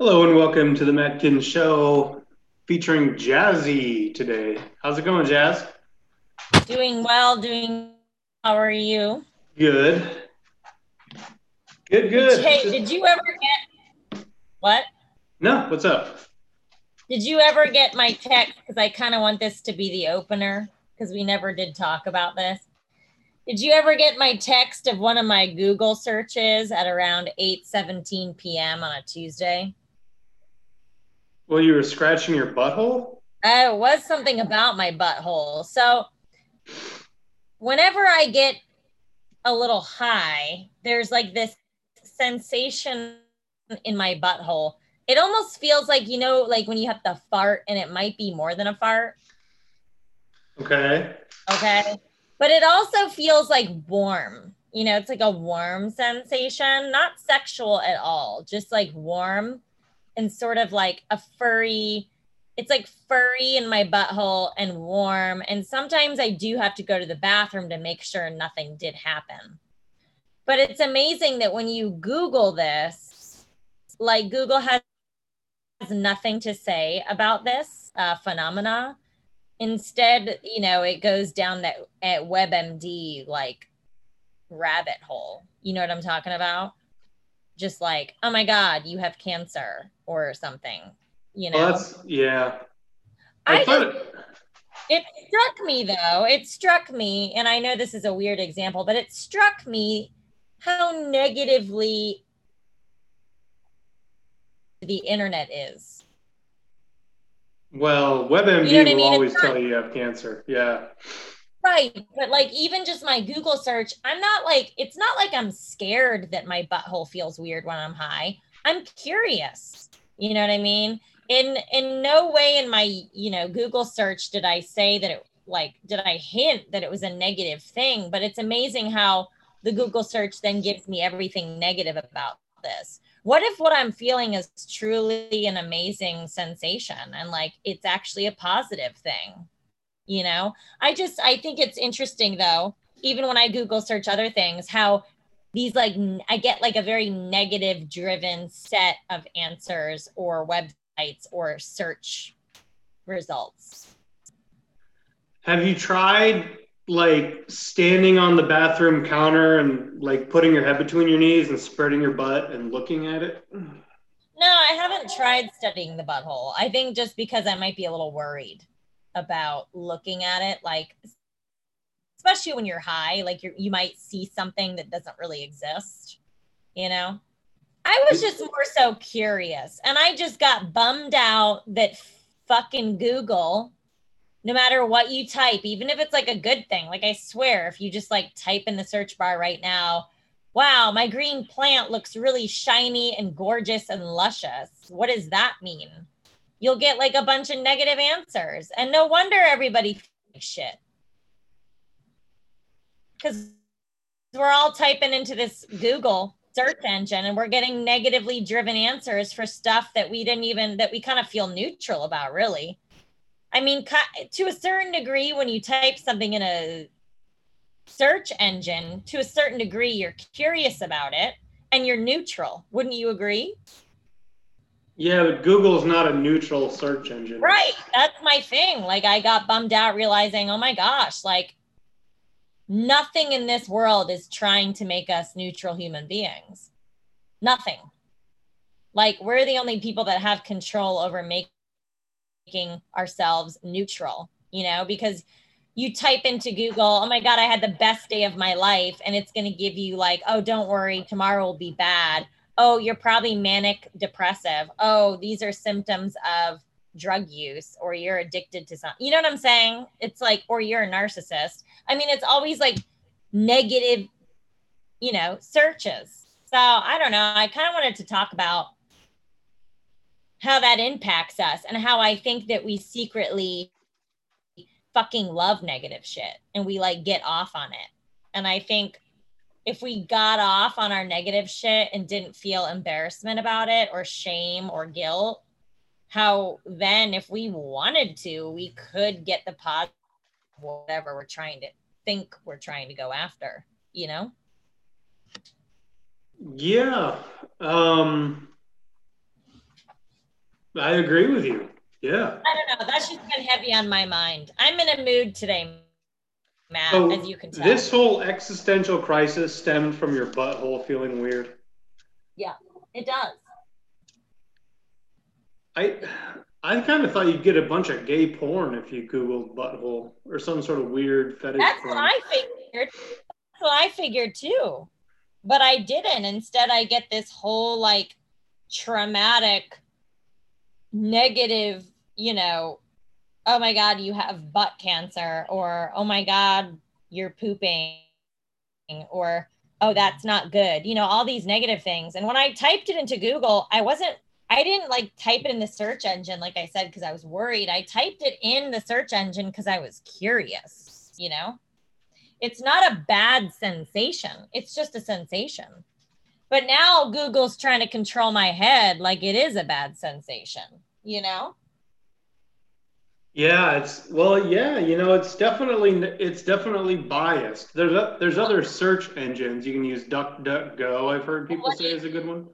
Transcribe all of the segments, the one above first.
Hello and welcome to the Matt Kins Show featuring Jazzy today. How's it going, Jazz? Doing well, doing how are you? Good. Good, good. Hey, did you ever get what? No, what's up? Did you ever get my text? Because I kind of want this to be the opener because we never did talk about this. Did you ever get my text of one of my Google searches at around 8 17 p.m. on a Tuesday? Well, you were scratching your butthole? Uh, it was something about my butthole. So, whenever I get a little high, there's like this sensation in my butthole. It almost feels like, you know, like when you have to fart and it might be more than a fart. Okay. Okay. But it also feels like warm. You know, it's like a warm sensation, not sexual at all, just like warm and sort of like a furry it's like furry in my butthole and warm and sometimes i do have to go to the bathroom to make sure nothing did happen. But it's amazing that when you google this like google has nothing to say about this uh, phenomena. Instead you know it goes down that at webmd like rabbit hole. You know what i'm talking about just like, oh my God, you have cancer or something, you know? Well, that's, yeah. I, I thought just, it, struck me though, it struck me, and I know this is a weird example, but it struck me how negatively the internet is. Well, WebMD you know will I mean? always tell you you have cancer. Yeah. Right. But like even just my Google search, I'm not like it's not like I'm scared that my butthole feels weird when I'm high. I'm curious. You know what I mean? In in no way in my, you know, Google search did I say that it like did I hint that it was a negative thing, but it's amazing how the Google search then gives me everything negative about this. What if what I'm feeling is truly an amazing sensation and like it's actually a positive thing? You know? I just i think it's interesting though even when i google search other things how these like i get like a very negative driven set of answers or websites or search results. Have you tried like standing on the bathroom counter and like putting your head between your knees and spreading your butt and looking at it? No i haven't tried studying the butthole. I think just because i might be a little worried about looking at it like especially when you're high like you you might see something that doesn't really exist you know? I was just more so curious and i just got bummed out that fucking google no matter what you type even if it's like a good thing like i swear if you just like type in the search bar right now wow my green plant looks really shiny and gorgeous and luscious what does that mean you'll get like a bunch of negative answers. And no wonder everybody shit. Because we're all typing into this Google search engine and we're getting negatively driven answers for stuff that we didn't even, that we kind of feel neutral about, really. I mean, to a certain degree, when you type something in a search engine, to a certain degree, you're curious about it and you're neutral. Wouldn't you agree? Yeah, but Google's not a neutral search engine. Right. That's my thing. Like I got bummed out realizing, oh my gosh, like nothing in this world is trying to make us neutral human beings. Nothing. Like we're the only people that have control over making ourselves neutral, you know, because you type into Google, oh my God, I had the best day of my life. And it's going to give you, like, oh, don't worry, tomorrow will be bad oh, you're probably manic depressive. Oh, these are symptoms of drug use or you're addicted to something. You know what I'm saying? It's like, or you're a narcissist. I mean, it's always like negative, you know, searches. So I don't know. I kind of wanted to talk about how that impacts us and how I think that we secretly fucking love negative shit and we like get off on it. And I think if we got off on our negative shit and didn't feel embarrassment about it or shame or guilt, how then if we wanted to, we could get the positive whatever we're trying to think we're trying to go after, you know? Yeah. Um I agree with you. Yeah. I don't know. That's just been heavy on my mind. I'm in a mood today, Matt, So, as you can tell. This whole existential crisis stemmed from your butthole feeling weird. Yeah, it does. I I kind of thought you'd get a bunch of gay porn if you Googled butthole or some sort of weird fetish. That's porn. what I figured. That's what I figured too. But I didn't. Instead, I get this whole like traumatic, negative, you know, oh my God, you have butt cancer, or oh my God, you're pooping, or oh, that's not good. You know, all these negative things. And when I typed it into Google, I wasn't, I didn't like type it in the search engine, like I said, because I was worried. I typed it in the search engine because I was curious, you know? It's not a bad sensation, it's just a sensation. But now Google's trying to control my head like it is a bad sensation, you know? Yeah, it's well, yeah, you know, it's definitely it's definitely biased. There's a, there's other search engines you can use. DuckDuckGo, I've heard people say is- a good one.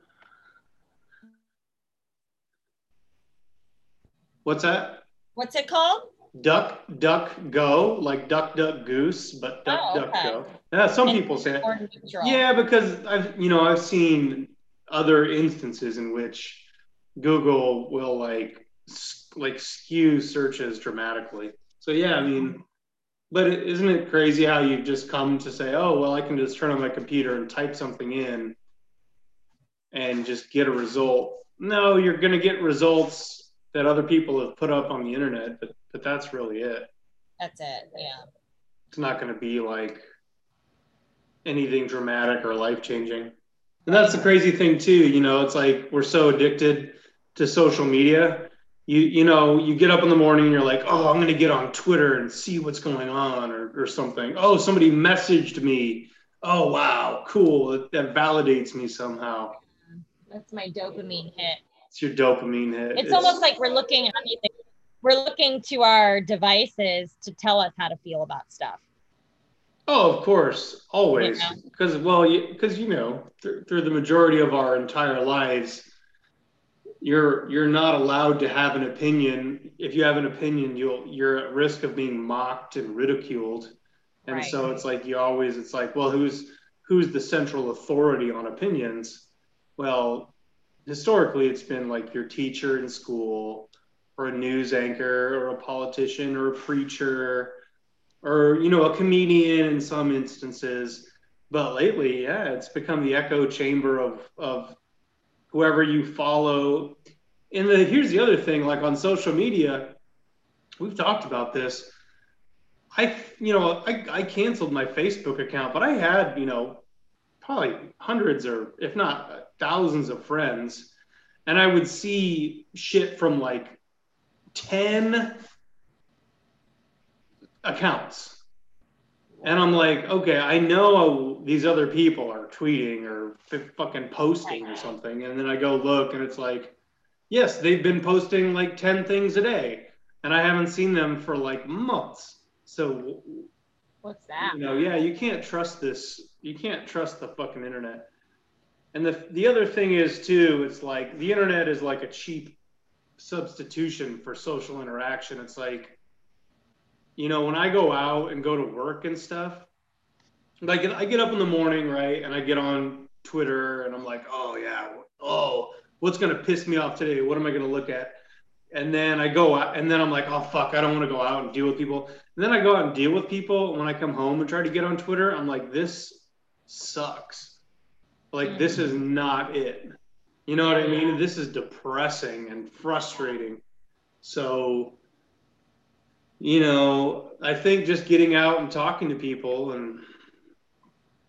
What's that? What's it called? Duck, duck, go, like duck, duck, goose, but duck, Oh, duck, okay. go. Yeah, some And people say neutral. Yeah, because I've you know I've seen other instances in which Google will like like skew searches dramatically. So yeah, I mean, but isn't it crazy how you've just come to say, oh well, I can just turn on my computer and type something in and just get a result. No, you're gonna get results that other people have put up on the internet, but but that's really it. That's it. Yeah. It's not gonna be like anything dramatic or life changing. And that's the crazy thing too, you know, it's like we're so addicted to social media. You you know, you get up in the morning and you're like, "Oh, I'm going to get on Twitter and see what's going on or or something. Oh, somebody messaged me. Oh, wow, cool. That, that validates me somehow." That's my dopamine hit. It's your dopamine hit. It's, almost like we're looking we're looking to our devices to tell us how to feel about stuff. Oh, of course, always. Because well, because you know, th- through the majority of our entire lives, you're you're not allowed to have an opinion. If you have an opinion, you'll you're at risk of being mocked and ridiculed. And Right. so it's like you always it's like, well, who's who's the central authority on opinions? Well, historically it's been like your teacher in school or a news anchor or a politician or a preacher or you know a comedian in some instances but lately yeah it's become the echo chamber of of whoever you follow. And the, here's the other thing like on social media we've talked about this. I you know i, I canceled my facebook account but i had you know probably hundreds or if not thousands of friends. And i would see shit from like 10 accounts and I'm like, okay, I know these other people are tweeting or fucking posting or something. And then I go look and it's like, yes, they've been posting like 10 things a day. And I haven't seen them for like months. So, What's that? you know, yeah, you can't trust this. You can't trust the fucking internet. And the, the other thing is, too, it's like the internet is like a cheap substitution for social interaction. It's like, you know, when I go out and go to work and stuff, like I get up in the morning, right, and I get on Twitter and I'm like, oh yeah, oh, what's gonna piss me off today? What am I gonna look at? And then I go out, and then I'm like, oh fuck, I don't want to go out and deal with people. And then I go out and deal with people. And when I come home and try to get on Twitter, I'm like, this sucks. Like mm-hmm. this is not it. You know what I mean? This is depressing and frustrating. So you know, I think just getting out and talking to people and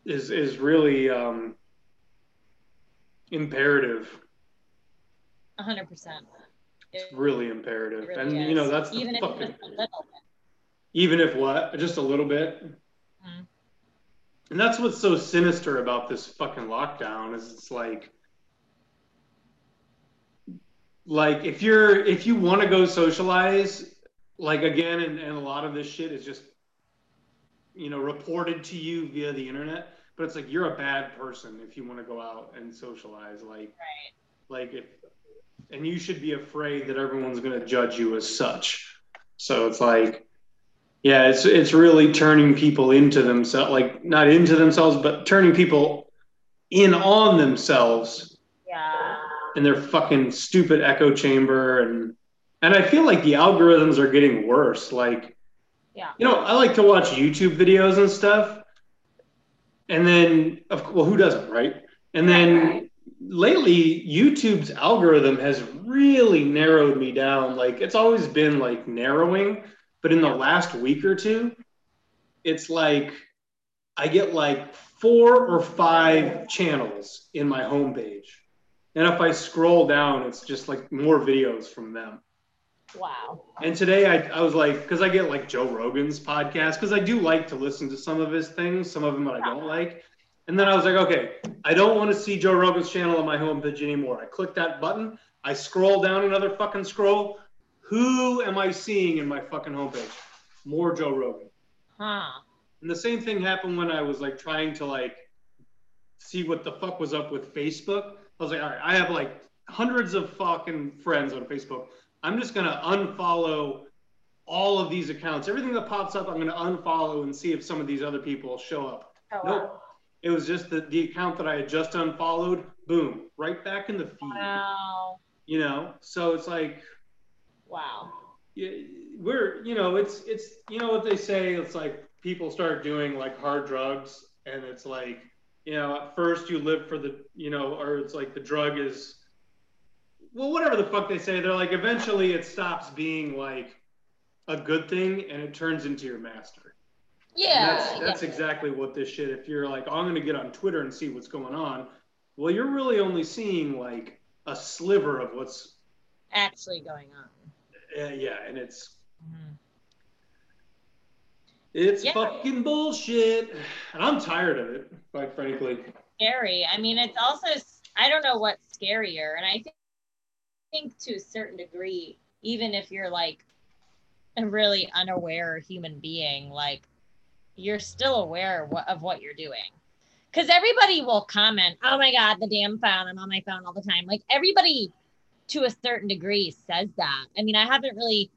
is is really um, imperative. hundred percent. It's really imperative, and you know that's the even if fucking it's just a little bit. even if what just a little bit. Mhm. And that's what's so sinister about this fucking lockdown is it's like like if you're if you want to go socialize like again and, and a lot of this shit is just you know reported to you via the internet but it's like you're a bad person if you want to go out and socialize like Right. like if and you should be afraid that everyone's going to judge you as such. So it's like, yeah, it's it's really turning people into themselves, like not into themselves, but turning people in on themselves. Yeah. In their fucking stupid echo chamber, and and I feel like the algorithms are getting worse. Like, yeah, you know, I like to watch YouTube videos and stuff, and then of well, who doesn't, right? And then right. lately, YouTube's algorithm has really narrowed me down. Like it's always been like narrowing, but in the last week or two, it's like I get like four or five channels in my homepage. And if I scroll down, it's just like more videos from them. Wow. And today I, I was like, because I get like Joe Rogan's podcast, because I do like to listen to some of his things, some of them that I don't like. And then I was like, okay, I don't want to see Joe Rogan's channel on my homepage anymore. I click that button, I scroll down another fucking scroll. Who am I seeing in my fucking homepage? More Joe Rogan. Huh. And the same thing happened when I was like trying to like see what the fuck was up with Facebook. I was like, all right, I have like hundreds of fucking friends on Facebook. I'm just gonna unfollow all of these accounts. Everything that pops up, I'm gonna unfollow and see if some of these other people show up. Oh, nope. wow. It was just the, the account that I had just unfollowed, boom, right back in the feed. Wow. You know? So it's like Wow. Yeah, we're you know, it's it's you know what they say, it's like people start doing like hard drugs and it's like, you know, at first you live for the you know, or it's like the drug is well, whatever the fuck they say, they're like eventually it stops being like a good thing and it turns into your master. Yeah. And that's that's exactly what this shit. If you're like, oh, I'm gonna get on Twitter and see what's going on, well, you're really only seeing like a sliver of what's actually going on. Uh, yeah, and it's mm-hmm. it's yeah. fucking bullshit, and I'm tired of it, quite frankly. Scary. I mean, it's also I don't know what's scarier, and I think think to a certain degree, even if you're like a really unaware human being, like you're still aware of what you're doing. Because everybody will comment, oh my God, the damn phone, I'm on my phone all the time. Like everybody to a certain degree says that. I mean, I haven't really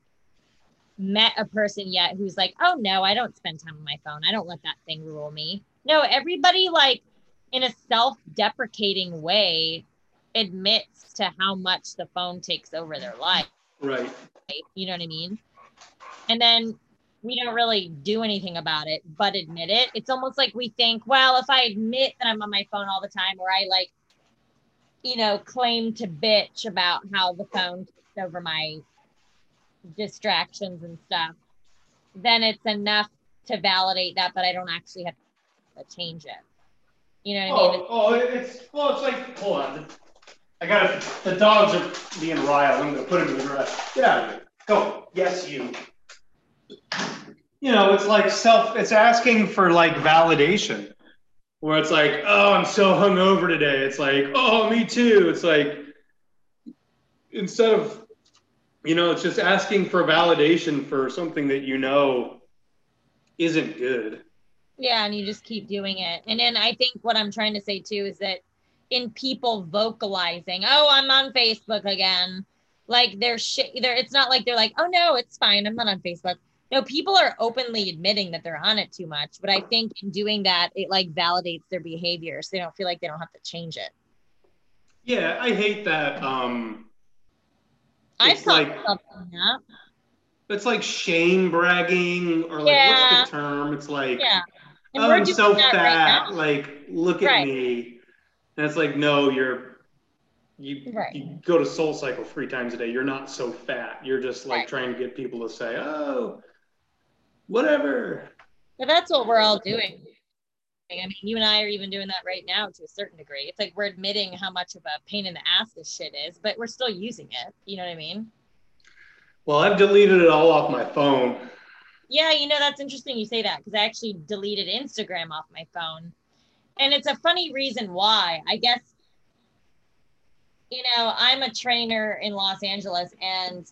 met a person yet who's like, oh no, I don't spend time on my phone. I don't let that thing rule me. No, everybody, like, in a self deprecating way, admits to how much the phone takes over their life. Right. You know what I mean? And then we don't really do anything about it, but admit it. It's almost like we think, well, if I admit that I'm on my phone all the time, or I like, you know, claim to bitch about how the phone takes over my distractions and stuff, then it's enough to validate that, but I don't actually have to change it. You know what oh, I mean? Oh, oh, it's well, it's like hold on. I got the dogs are being riled. I'm gonna put them in the garage. Get out of here. Go. Yes, you. You know, it's like self. It's asking for like validation, where it's like, oh, I'm so hungover today. It's like, oh, me too. It's like instead of, you know, it's just asking for validation for something that you know isn't good. Yeah, and you just keep doing it. And then I think what I'm trying to say too is that in people vocalizing, "Oh, I'm on Facebook again." Like they're shit. They're, it's not like they're like, "Oh no, it's fine. I'm not on Facebook." No, people are openly admitting that they're on it too much, but I think in doing that, it like validates their behavior, so they don't feel like they don't have to change it. Yeah, I hate that. Um, I've like it's like shame bragging, or like yeah. what's the term? It's like, yeah. oh, I'm so fat. Right like, look at me and it's like, no, you're you, right. you go to Soul Cycle three times a day. You're not so fat. You're just like right. trying to get people to say, oh, whatever. But that's what we're all doing. I mean, you and I are even doing that right now to a certain degree. It's like we're admitting how much of a pain in the ass this shit is, but we're still using it. You know what I mean? Well, I've deleted it all off my phone. Yeah, you know, that's interesting you say that because I actually deleted Instagram off my phone and it's a funny reason why. I guess you know, I'm a trainer in Los Angeles and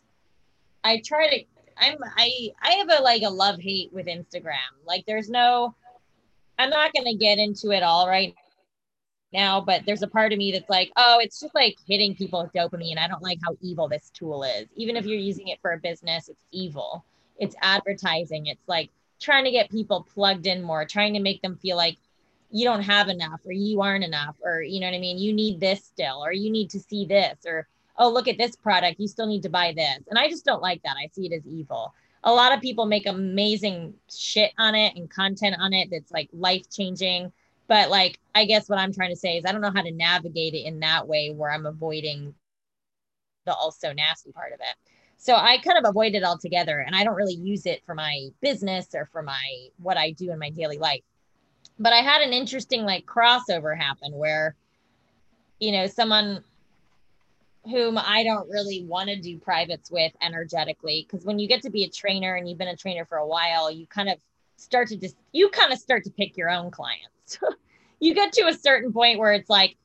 I try to I'm I I have a like a love hate with Instagram. Like there's no I'm not going to get into it all right now, but there's a part of me that's like, oh, it's just like hitting people with dopamine. I don't like how evil this tool is. Even if you're using it for a business, it's evil. It's advertising. It's like trying to get people plugged in more, trying to make them feel like you don't have enough or you aren't enough or you know what I mean? You need this still or you need to see this or oh, look at this product. You still need to buy this. And I just don't like that. I see it as evil. A lot of people make amazing shit on it and content on it that's like life changing but like i guess what i'm trying to say is i don't know how to navigate it in that way where i'm avoiding the also nasty part of it so i kind of avoid it altogether and i don't really use it for my business or for my what i do in my daily life but i had an interesting like crossover happen where you know someone whom i don't really want to do privates with energetically because when you get to be a trainer and you've been a trainer for a while you kind of start to just you kind of start to pick your own clients you get to a certain point where it's like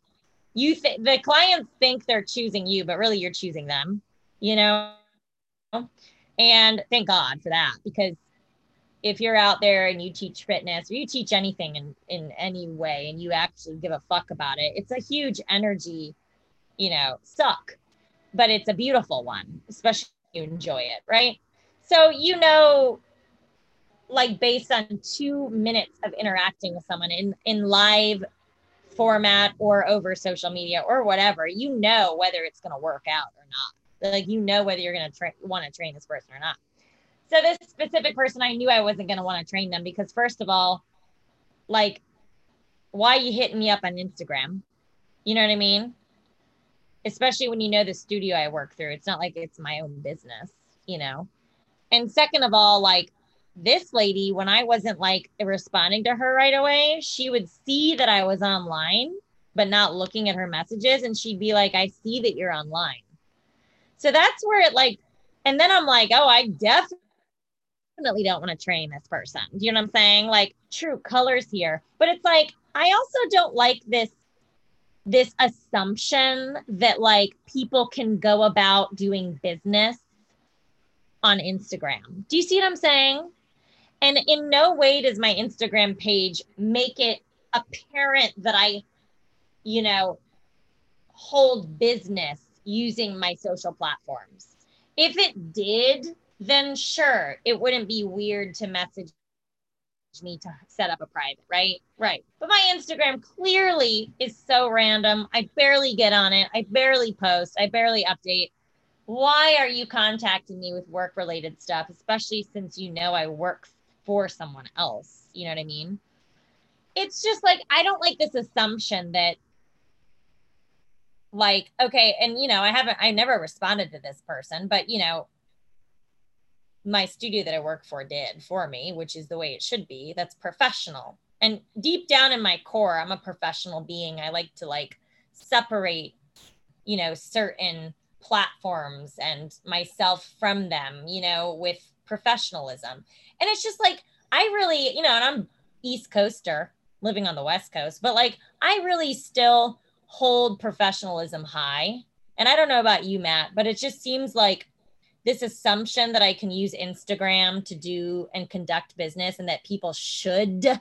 you think the clients think they're choosing you, but really you're choosing them, you know? And thank God for that because if you're out there and you teach fitness or you teach anything in, in any way and you actually give a fuck about it, it's a huge energy, you know, suck, but it's a beautiful one, especially if you enjoy it, right? So, you know, like based on two minutes of interacting with someone in in live format or over social media or whatever you know whether it's going to work out or not like you know whether you're going to tra- want to train this person or not so this specific person i knew i wasn't going to want to train them because first of all like why you hitting me up on instagram you know what i mean especially when you know the studio i work through it's not like it's my own business you know and second of all like this lady, when I wasn't like responding to her right away, she would see that I was online, but not looking at her messages. And she'd be like, I see that you're online. So that's where it like, and then I'm like, oh, I definitely don't want to train this person. Do you know what I'm saying? Like true colors here. But it's like, I also don't like this this assumption that like people can go about doing business on Instagram. Do you see what I'm saying? And in no way does my Instagram page make it apparent that I, you know, hold business using my social platforms. If it did, then sure, it wouldn't be weird to message me to set up a private, right? Right. But my Instagram clearly is so random. I barely get on it. I barely post. I barely update. Why are you contacting me with work related stuff, especially since you know I work for someone else. You know what I mean? It's just like, I don't like this assumption that, like, okay, and you know, I haven't, I never responded to this person, but you know, my studio that I work for did for me, which is the way it should be. That's professional. And deep down in my core, I'm a professional being. I like to like separate, you know, certain platforms and myself from them, you know, with professionalism. And it's just like, I really, you know, and I'm East Coaster living on the West Coast, but like, I really still hold professionalism high. And I don't know about you, Matt, but it just seems like this assumption that I can use Instagram to do and conduct business and that people should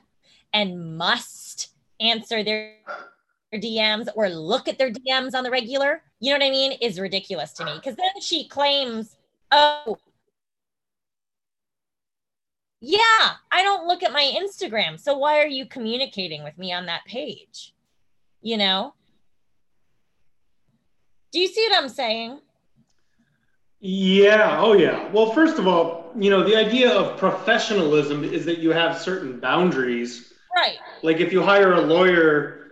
and must answer their DMs or look at their DMs on the regular, you know what I mean, is ridiculous to me. Because then she claims, oh, yeah, I don't look at my Instagram. So why are you communicating with me on that page? You know? Do you see what I'm saying? Yeah. Oh, yeah. Well, first of all, you know, the idea of professionalism is that you have certain boundaries. Right. Like if you hire a lawyer,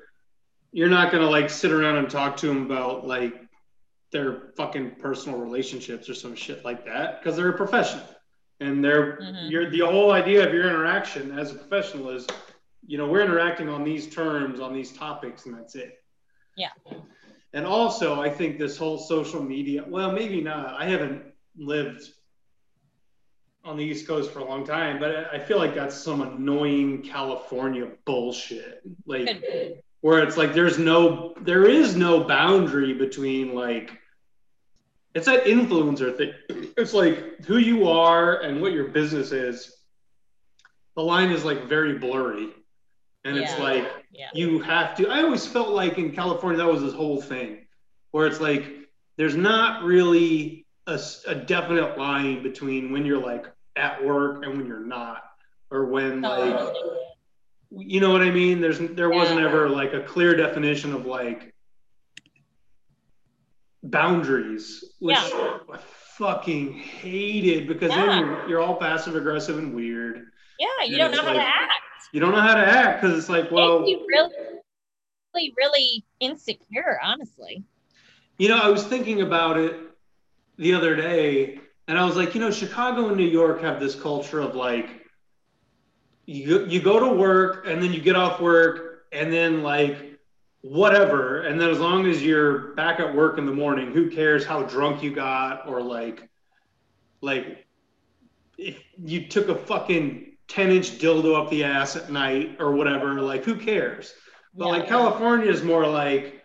you're not going to like sit around and talk to them about like their fucking personal relationships or some shit like that because they're a professional and they're mm-hmm. you're the whole idea of your interaction as a professional is you know we're interacting on these terms on these topics and that's it yeah and also i think this whole social media well maybe not i haven't lived on the east coast for a long time but i feel like that's some annoying california bullshit like where it's like there's no there is no boundary between like it's that influencer thing. It's like who you are and what your business is. The line is like very blurry. And it's like Yeah. you have to. I always felt like in California that was this whole thing, where it's like there's not really a, a definite line between when you're like at work and when you're not, or when oh, like Totally. you know what I mean. There's there wasn't ever like a clear definition of like boundaries, which Yeah. I fucking hated because Yeah. then you're, you're all passive aggressive and weird. Yeah, you And don't know how to act. You don't know how to act because it's like, well, you really, really, really insecure, honestly. You know, I was thinking about it the other day, and I was like, you know, Chicago and New York have this culture of like, you you go to work and then you get off work and then like whatever, and then as long as you're back at work in the morning, who cares how drunk you got or like, like if you took a fucking ten inch dildo up the ass at night or whatever, like who cares? But Yeah. like California is more like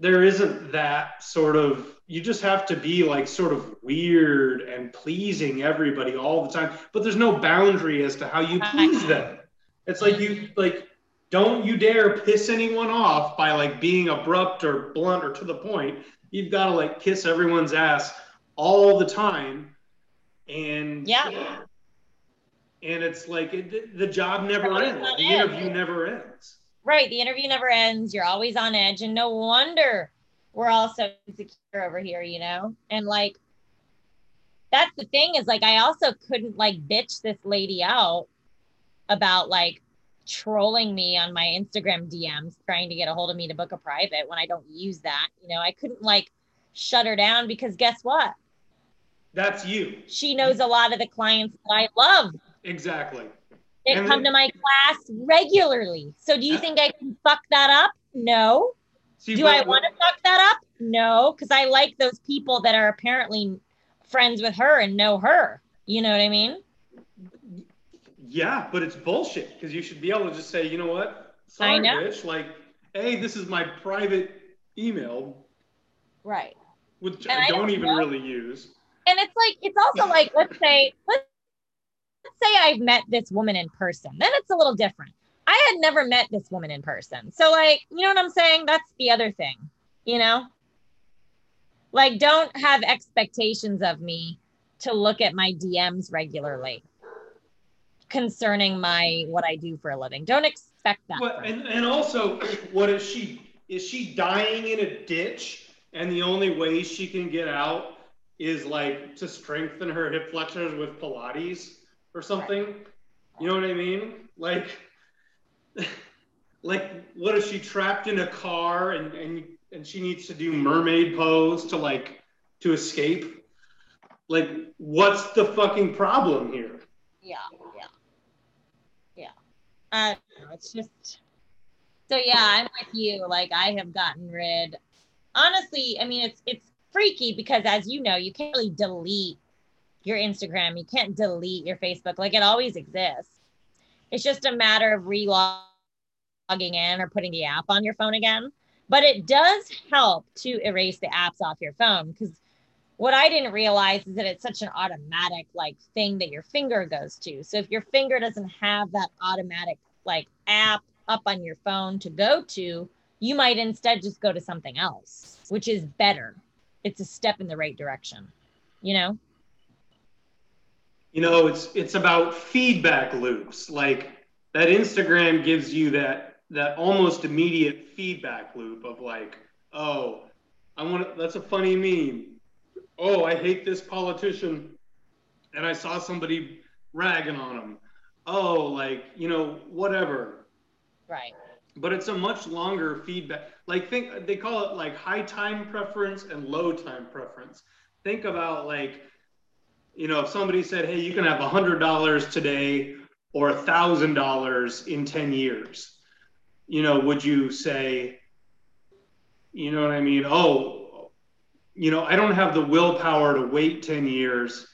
there isn't that sort of you just have to be like sort of weird and pleasing everybody all the time but there's no boundary as to how you please them it's like you like don't you dare piss anyone off by like being abrupt or blunt or to the point you've got to like kiss everyone's ass all the time and Yeah. And it's like it, the job never ends the edge. interview never ends Right. The interview never ends. You're always on edge. And no wonder we're all so insecure over here, you know? And like, that's the thing is like, I also couldn't like bitch this lady out about like trolling me on my Instagram DMs, trying to get a hold of me to book a private when I don't use that. You know, I couldn't like shut her down because guess what? that's you She knows a lot of the clients that I love exactly They And come then- to my class regularly. So do you uh, think I can fuck that up? No. See, Do I want to fuck that up? No, because I like those people that are apparently friends with her and know her. You know what I mean? Yeah, but it's bullshit because you should be able to just say, you know what? I Sorry, know. bitch. Like, hey, this is my private email, Right. which And I I don't don't even know. really use. And it's like it's also like let's say let's say I've met this woman in person. Then it's a little different. I had never met this woman in person. So like, you know what I'm saying? That's the other thing, you know? Like don't have expectations of me to look at my DMs regularly concerning my what I do for a living. Don't expect that. And, and also, what is she? Is she dying in a ditch and the only way she can get out is like to strengthen her hip flexors with Pilates or something? You know what I mean? Like, like what is she trapped in a car and and and she needs to do mermaid pose to like to escape? Like, what's the fucking problem here? yeah yeah yeah uh it's just so yeah i'm with you like i have gotten rid honestly i mean it's it's freaky because as you know you can't really delete your instagram you can't delete your facebook like it always exists it's just a matter of relogging in or putting the app on your phone again but it does help to erase the apps off your phone because what I didn't realize is that it's such an automatic like thing that your finger goes to. So if your finger doesn't have that automatic like app up on your phone to go to, you might instead just go to something else, which is better. It's a step in the right direction. You know? You know it's it's about feedback loops. Like that instagram gives you that that almost immediate feedback loop of like oh i want to, that's a funny meme. Oh i hate this politician and i saw somebody ragging on him. Oh like you know whatever. Right. but it's a much longer feedback like think they call it like high time preference and low time preference. Think about like you know if somebody said hey you can have a hundred dollars today or a thousand dollars in 10 years you know would you say you know what i mean oh you know i don't have the willpower to wait 10 years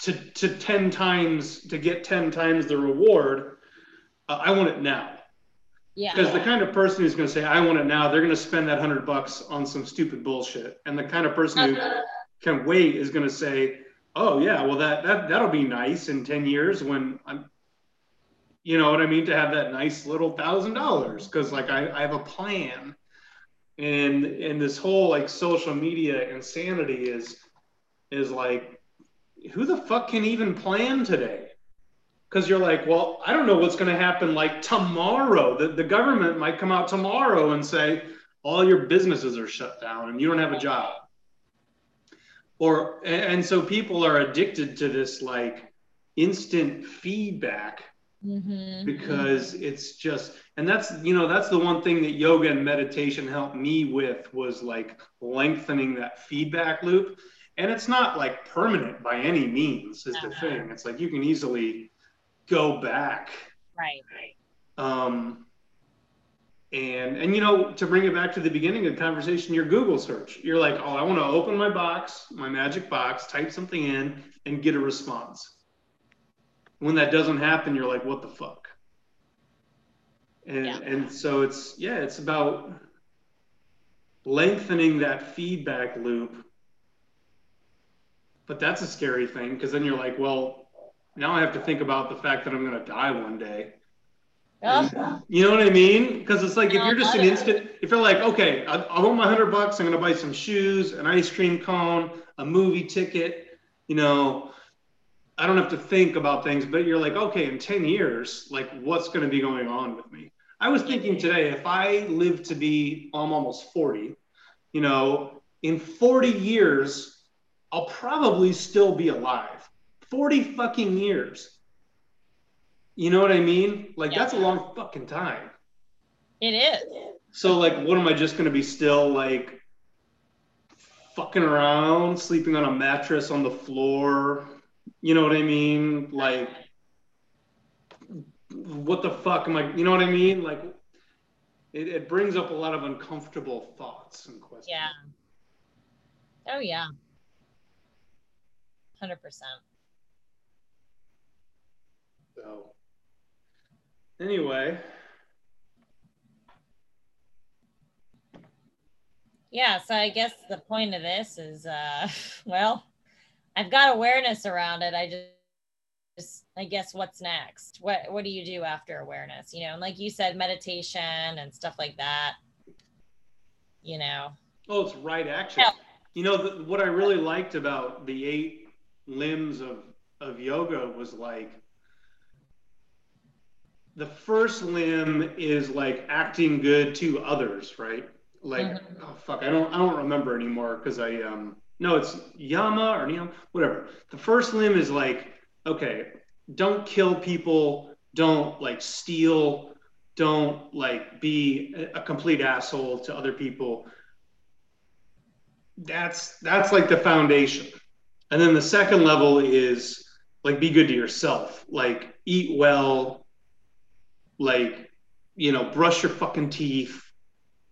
to, to 10 times to get 10 times the reward uh, i want it now Yeah. because the kind of person who's going to say, "I want it now," they're going to spend that hundred bucks on some stupid bullshit. And the kind of person who can wait is going to say, "Oh yeah, well that that that'll be nice in ten years when I'm." You know what I mean? To have that nice little thousand dollars because like I, I have a plan, and and this whole like social media insanity is is like, who the fuck can even plan today? Because you're like, well, I don't know what's going to happen like tomorrow. The, the government might come out tomorrow and say all your businesses are shut down and you don't have a job or and so people are addicted to this like instant feedback mm-hmm. because it's just and that's you know that's the one thing that yoga and meditation helped me with was like lengthening that feedback loop and it's not like permanent by any means is uh-huh. the thing it's like you can easily go back right um and and you know to bring it back to the beginning of the conversation your google search you're like oh i want to open my box my magic box type something in and get a response. When that doesn't happen you're like what the fuck? And yeah. and so it's yeah it's about lengthening that feedback loop. But that's a scary thing because then you're like well now i have to think about the fact that i'm going to die one day you know what I mean? Because it's like if you're just an instant, if you're like, okay, I, I want my hundred bucks, I'm gonna buy some shoes, an ice cream cone, a movie ticket. You know, I don't have to think about things. But you're like, okay, in ten years, like, what's gonna be going on with me? I was thinking today, if I live to be, I'm almost forty. You know, in forty years, I'll probably still be alive. Forty fucking years you know what I mean? Like yeah. that's a long fucking time. It is. So like what am I just gonna be still like fucking around, sleeping on a mattress on the floor? You know what I mean? Like what the fuck am I you know what I mean? Like it, it brings up a lot of uncomfortable thoughts and questions. Yeah. Oh yeah. Hundred percent. So Anyway. Yeah, so I guess the point of this is uh well, I've got awareness around it. I just just I guess what's next? What what do you do after awareness? You know, and like you said, meditation and stuff like that. You know. Oh, it's right action. Yeah. You know, the, what I really liked about the eight limbs of of yoga was like the first limb is like acting good to others, right? Like, mm-hmm. oh fuck, I don't I don't remember anymore because I um no, it's Yama or Niyama, whatever. The first limb is like, okay, don't kill people, don't like steal, don't like be a complete asshole to other people. That's that's like the foundation. And then the second level is like be good to yourself, like eat well, like you know brush your fucking teeth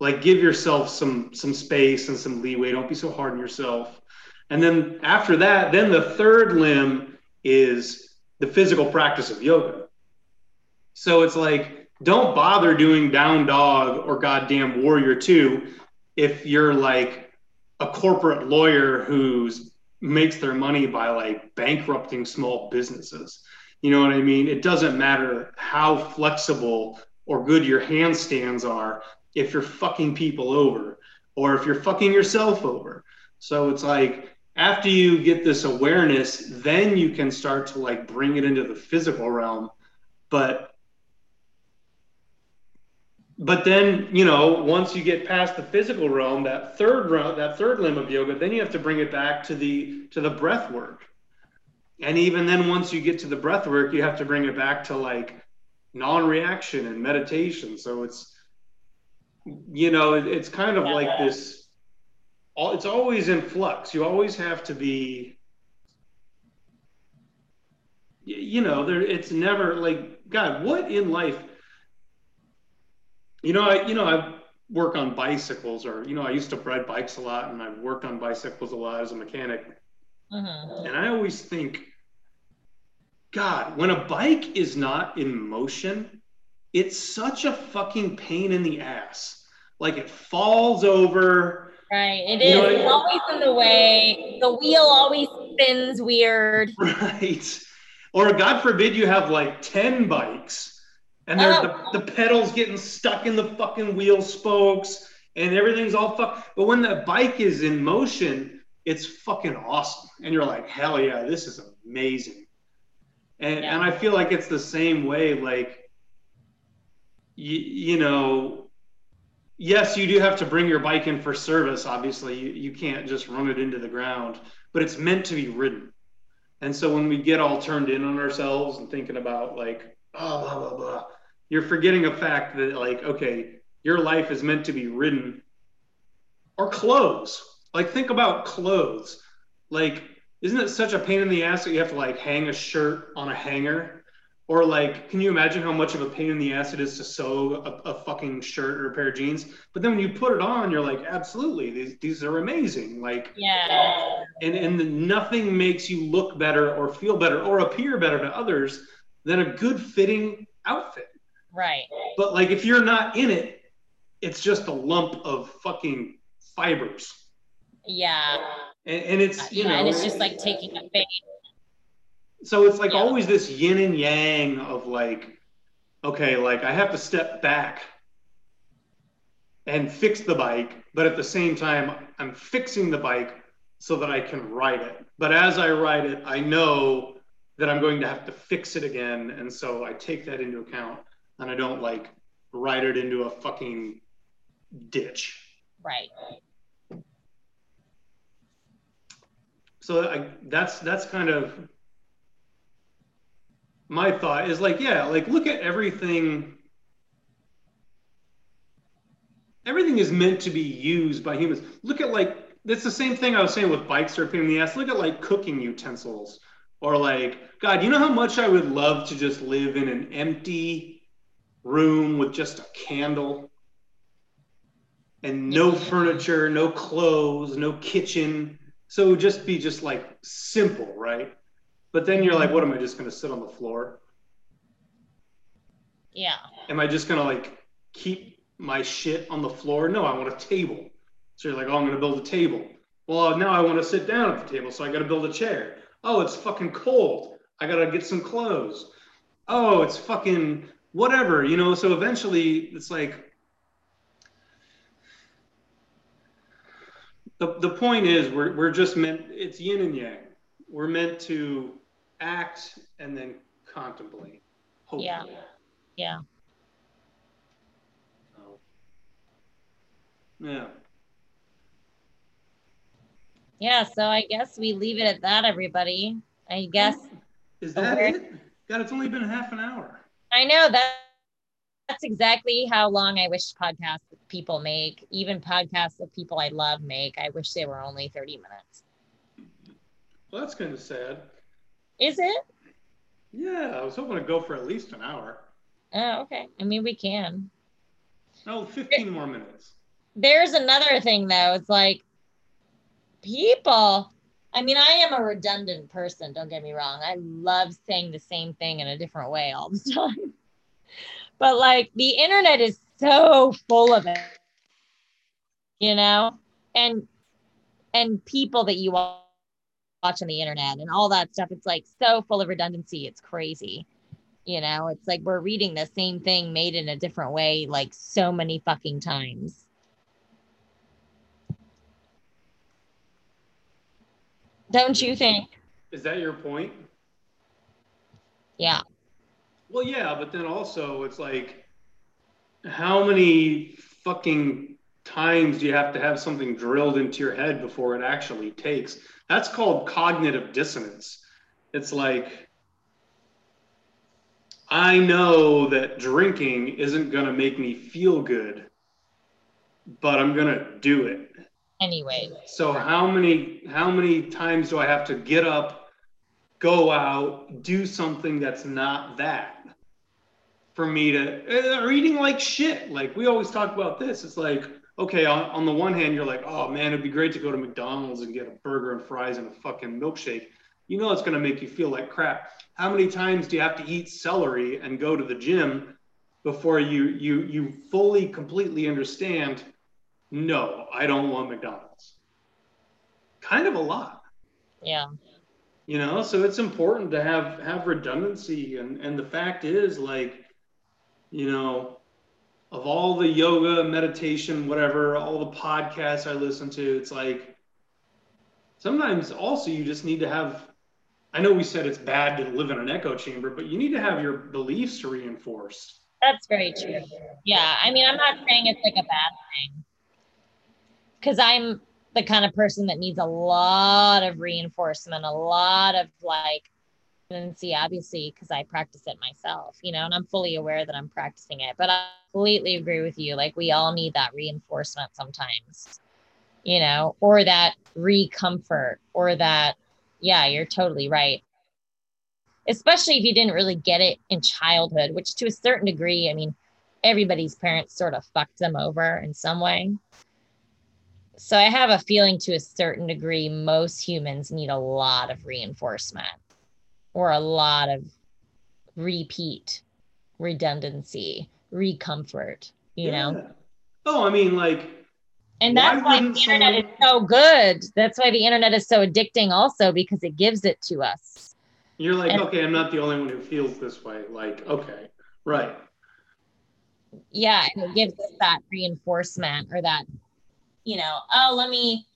like give yourself some some space and some leeway. Don't be so hard on yourself. And then after that then the third limb is the physical practice of yoga. So it's like don't bother doing down dog or goddamn warrior two if you're like a corporate lawyer who's makes their money by like bankrupting small businesses you know what I mean? It doesn't matter how flexible or good your handstands are if you're fucking people over or if you're fucking yourself over. So it's like after you get this awareness, then you can start to like bring it into the physical realm. But but then you know once you get past the physical realm that third realm that third limb of yoga then you have to bring it back to the to the breath work and even then once you get to the breath work you have to bring it back to like non-reaction and meditation so it's you know it, it's kind of yeah. like this it's always in flux you always have to be you know there it's never like god what in life you know i you know i work on bicycles or you know i used to ride bikes a lot and i've worked on bicycles a lot as a mechanic uh-huh. and i always think God, when a bike is not in motion, it's such a fucking pain in the ass. Like it falls over. Right. It is. Know, always in the way. The wheel always spins weird. Right. Or God forbid you have like 10 bikes and oh. the, the pedals getting stuck in the fucking wheel spokes and everything's all fuck. But when the bike is in motion, it's fucking awesome, and you're like, hell yeah, this is amazing. And yeah. and I feel like it's the same way, like, you, you know, yes, you do have to bring your bike in for service. Obviously, you, you can't just run it into the ground, but it's meant to be ridden. And so when we get all turned in on ourselves and thinking about like, oh, blah, blah, blah, you're forgetting a fact that like, okay, your life is meant to be ridden or clothes. Like think about clothes. Like, isn't it such a pain in the ass that you have to like hang a shirt on a hanger? Or like, can you imagine how much of a pain in the ass it is to sew a, a, fucking shirt or a pair of jeans? But then when you put it on, you're like, absolutely, these these are amazing. Like, yeah. And and nothing makes you look better or feel better or appear better to others than a good fitting outfit. Right. But like, if you're not in it, it's just a lump of fucking fibers. Yeah. And, and it's uh, you yeah, know, and it's just like taking a fade so it's like yeah. always this yin and yang of like okay like i have to step back and fix the bike but at the same time i'm fixing the bike so that i can ride it but as i ride it i know that i'm going to have to fix it again and so i take that into account and i don't like ride it into a fucking ditch right so I, that's that's kind of my thought is like, yeah, like look at everything. Everything is meant to be used by humans. Look at like that's the same thing I was saying with bikes or pain in the ass. Look at like cooking utensils or like God, you know how much I would love to just live in an empty room with just a candle and no furniture, no clothes, no kitchen. So it would just be just like simple, right? But then you're like, what am I just going to sit on the floor? Yeah. Am I just going to like keep my shit on the floor? No, I want a table. So you're like, oh, I'm going to build a table. Well, now I want to sit down at the table, so I got to build a chair. Oh, it's fucking cold. I got to get some clothes. Oh, it's fucking whatever, you know? So eventually it's like, the, the point is we're, we're just meant, it's yin and yang. We're meant to act and then contemplate. Hopefully. Yeah. Yeah. So, yeah. Yeah, so I guess we leave it at that, everybody. I guess. Is that it? God, it's only been half an hour. I know that that's exactly how long I wish podcasts people make, even podcasts of people I love make. I wish they were only 30 minutes. Well, that's kind of sad. Is it? Yeah, I was hoping to go for at least an hour. Oh, okay. I mean, we can. No, 15 more minutes. There's another thing, though. It's like people. I mean, I am a redundant person, don't get me wrong. I love saying the same thing in a different way all the time. But like the internet is so full of it, you know? And and people that you watch on the internet and all that stuff. It's like so full of redundancy. It's crazy. You know, it's like we're reading the same thing made in a different way, like so many fucking times. Don't you think? Is that your point? Yeah. Well, yeah, but then also it's like, how many fucking times do you have to have something drilled into your head before it actually takes? That's called cognitive dissonance. It's like, I know that drinking isn't going to make me feel good, but I'm going to do it. Anyway. So how many how many times do I have to get up, go out, do something that's not that for me to eh, or eating like shit. Like we always talk about this. It's like okay, on, on the one hand, you're like, oh man, it'd be great to go to McDonald's and get a burger and fries and a fucking milkshake. You know it's going to make you feel like crap. How many times do you have to eat celery and go to the gym before you you you fully completely understand? No, I don't want McDonald's. Kind of a lot. Yeah. You know, so it's important to have have redundancy, and and the fact is like you know, of all the yoga, meditation, whatever, all the podcasts I listen to, it's like sometimes also you just need to have. I know we said it's bad to live in an echo chamber, but you need to have your beliefs reinforced. That's very true. Yeah. I mean, I'm not saying it's like a bad thing because I'm the kind of person that needs a lot of reinforcement, a lot of like, and see, obviously, because I practice it myself, you know, and I'm fully aware that I'm practicing it. But I completely agree with you. Like, we all need that reinforcement sometimes, you know, or that recomfort, or that, yeah, you're totally right. Especially if you didn't really get it in childhood, which to a certain degree, I mean, everybody's parents sort of fucked them over in some way so I have a feeling to a certain degree, most humans need a lot of reinforcement or a lot of repeat, redundancy, recomfort, you yeah. know? Oh, I mean, like, and that's why, why the internet someone... is so good. That's why the internet is so addicting, also, because it gives it to us. You're like, and, okay, I'm not the only one who feels this way. Like, okay, right. Yeah, and it gives us that reinforcement or that you know, oh, let me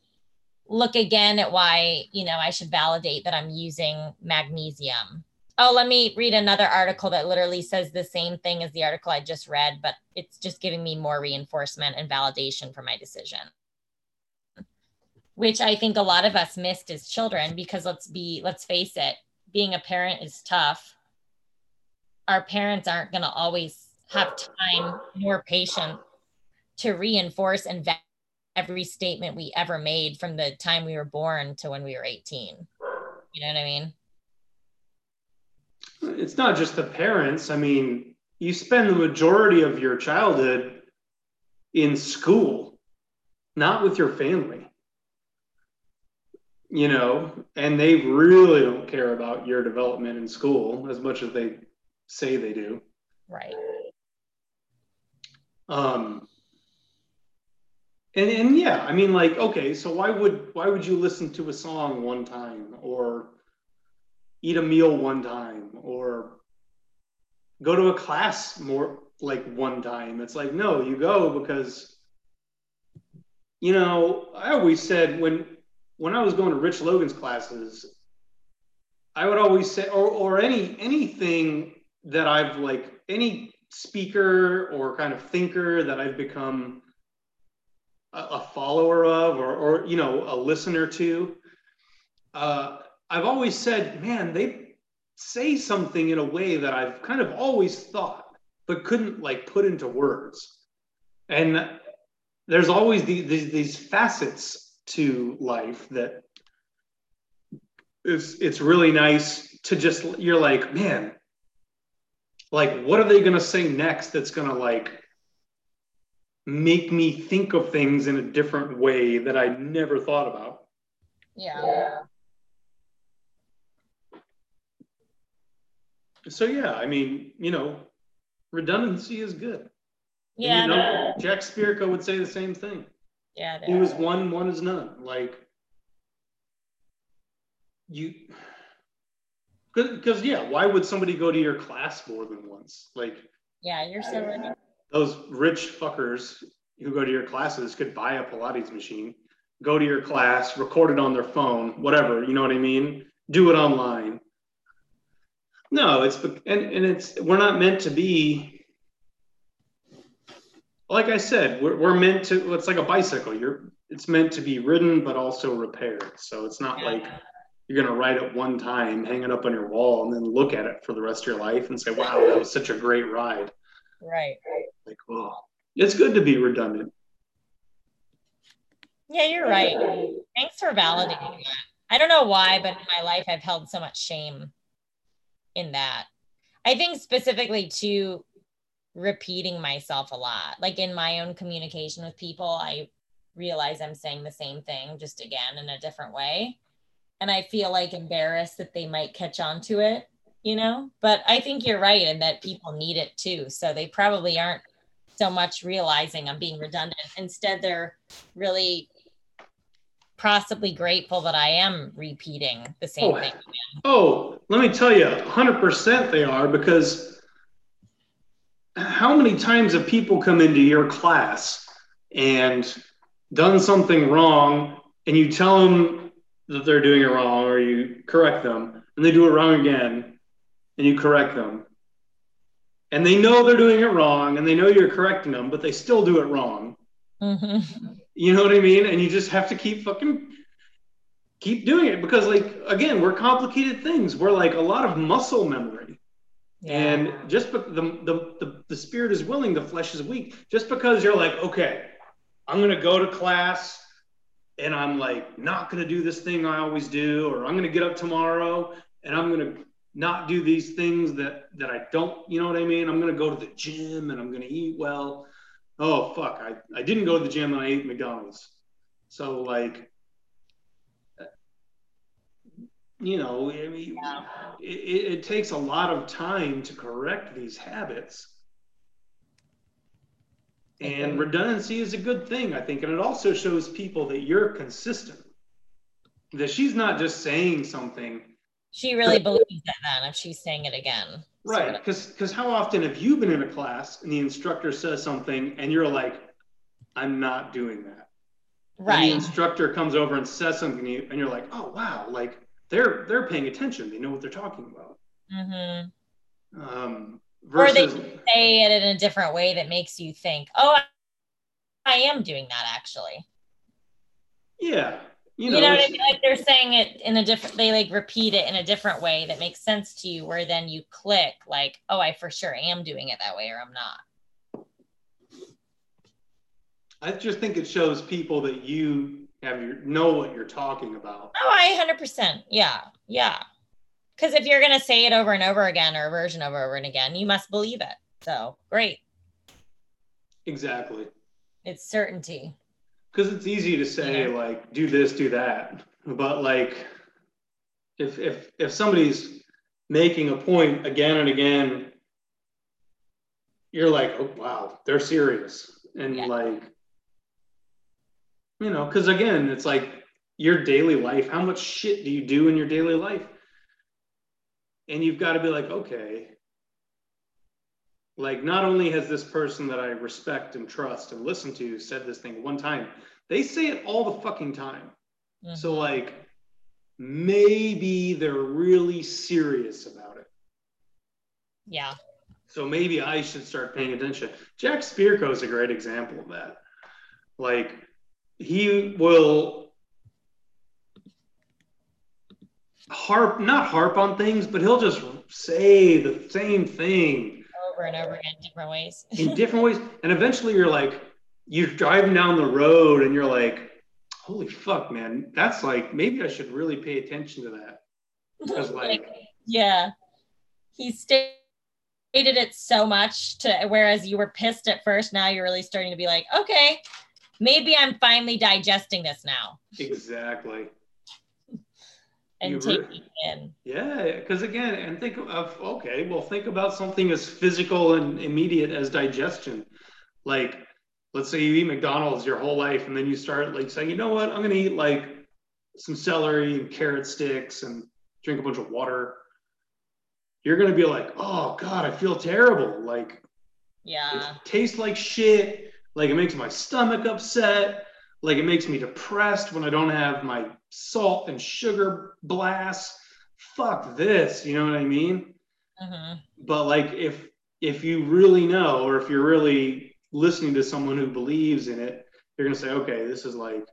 look again at why, you know, I should validate that I'm using magnesium. Oh, let me read another article that literally says the same thing as the article I just read, but it's just giving me more reinforcement and validation for my decision. Which I think a lot of us missed as children because let's be, let's face it, being a parent is tough. Our parents aren't going to always have time nor patience to reinforce and validate every statement we ever made from the time we were born to when we were 18. You know what I mean? It's not just the parents. I mean, you spend the majority of your childhood in school, not with your family. You know, and they really don't care about your development in school as much as they say they do. Right. Um, and and yeah i mean like okay so why would why would you listen to a song one time or eat a meal one time or go to a class more like one time? It's like no you go because you know i always said when when i was going to rich logan's classes i would always say or or any anything that i've like any speaker or kind of thinker that i've become a follower of or, or you know a listener to uh, i've always said man they say something in a way that i've kind of always thought but couldn't like put into words. And there's always the, these, these facets to life that it's it's really nice to just you're like man like what are they going to say next that's going to like make me think of things in a different way that I never thought about. Yeah. So yeah, I mean, you know, redundancy is good. Yeah. And, you know, Jack Spirko would say the same thing. Yeah. He was one, one is none. Like you because yeah, why would somebody go to your class more than once? Like yeah, you're so right those rich fuckers who go to your classes could buy a Pilates machine, go to your class, record it on their phone, whatever, you know what I mean? Do it online. No, it's and, and it's we're not meant to be like I said, we're, we're meant to it's like a bicycle. You're it's meant to be ridden but also repaired. So it's not like you're gonna ride it one time, hang it up on your wall, and then look at it for the rest of your life and say, Wow, that was such a great ride. Right. Oh, it's good to be redundant. Yeah, you're right. Thanks for validating that. I don't know why, but in my life, I've held so much shame in that. I think specifically to repeating myself a lot. Like in my own communication with people, I realize I'm saying the same thing just again in a different way. And I feel like embarrassed that they might catch on to it you know but i think you're right in that people need it too so they probably aren't so much realizing i'm being redundant. Instead they're really possibly grateful that i am repeating the same oh, thing. oh let me tell you 100% they are because how many times have people come into your class and done something wrong and you tell them that they're doing it wrong or you correct them and they do it wrong again and you correct them and they know they're doing it wrong and they know you're correcting them but they still do it wrong. Hmm you know what i mean? And you just have to keep fucking keep doing it. Because like again we're complicated things. We're like a lot of muscle memory. And just the, the, the, the spirit is willing, the flesh is weak. Just because you're like, okay, I'm going to go to class and I'm like, not going to do this thing I always do, or I'm going to get up tomorrow and I'm going to not do these things that, that I don't, you know what I mean? I'm going to go to the gym and I'm going to eat well. Oh, fuck. I, I didn't go to the gym and I ate McDonald's. So, like, you know, I mean, Yeah. it, it, takes a lot of time to correct these habits. And redundancy is a good thing, I think. And it also shows people that you're consistent, that she's not just saying something. She really believes it then if she's saying it again. Right. sort of. Because because how often have you been in a class and the instructor says something and you're like, I'm not doing that. And the instructor comes over and says something to you, and you're like, oh wow, like they're they're paying attention. They know what they're talking about. Mm-hmm. Um, Or they say it in a different way that makes you think, oh, I am doing that actually. yeah, you You know, know, what I mean? Like they're saying it in a different, they like repeat it in a different way that makes sense to you, where then you click, like, oh, I for sure am doing it that way, or I'm not. I just think it shows people that you have your know what you're talking about. Oh, I 100%. Yeah. Yeah. Because if you're going to say it over and over again, or a version over and over and again, you must believe it. So great. Exactly, It's certainty. Because it's easy to say Yeah. like do this, do that, but like if if if somebody's making a point again and again, you're like, oh wow, they're serious, and Yeah. like you know, because again, it's like your daily life. How much shit do you do in your daily life? And you've got to be like, okay, like not only has this person that I respect and trust and listen to said this thing one time, they say it all the fucking time. So Mhm. like maybe they're really serious about it. yeah. So maybe I should start paying attention. Jack Spirko is a great example of that. Like he will harp not harp on things, but he'll just say the same thing Over and over again, different ways. in different ways. And eventually you're like, you're driving down the road and you're like, holy fuck, man, that's like maybe I should really pay attention to that. Because like yeah. He stated it so much to whereas you were pissed at first, now you're really starting to be like, okay, maybe I'm finally digesting this now exactly. And You taking in. Yeah, because again, and think of okay, well, think about something as physical and immediate as digestion. Like, let's say you eat McDonald's your whole life, and then you start like saying, you know what, I'm gonna eat like some celery and carrot sticks and drink a bunch of water. You're gonna be like, oh god, I feel terrible. Like, it Yeah. tastes like shit. Like, it makes my stomach upset. Like, it makes me depressed when I don't have my salt and sugar blast. Fuck this, you know what I mean? hmm But like, if if you really know, or if you're really listening to someone who believes in it, you're gonna say, okay, this is like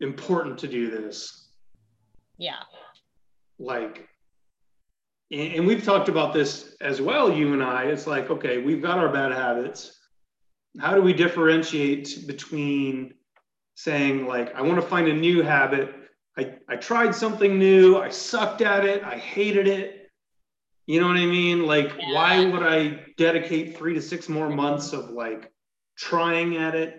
important to do this. Yeah. like and, and we've talked about this as well you and i it's like okay we've got our bad habits how do we differentiate between saying like i want to find a new habit. I i tried something new. I sucked at it. I hated it. You know what i mean? Like why would i dedicate three to six more months of like trying at it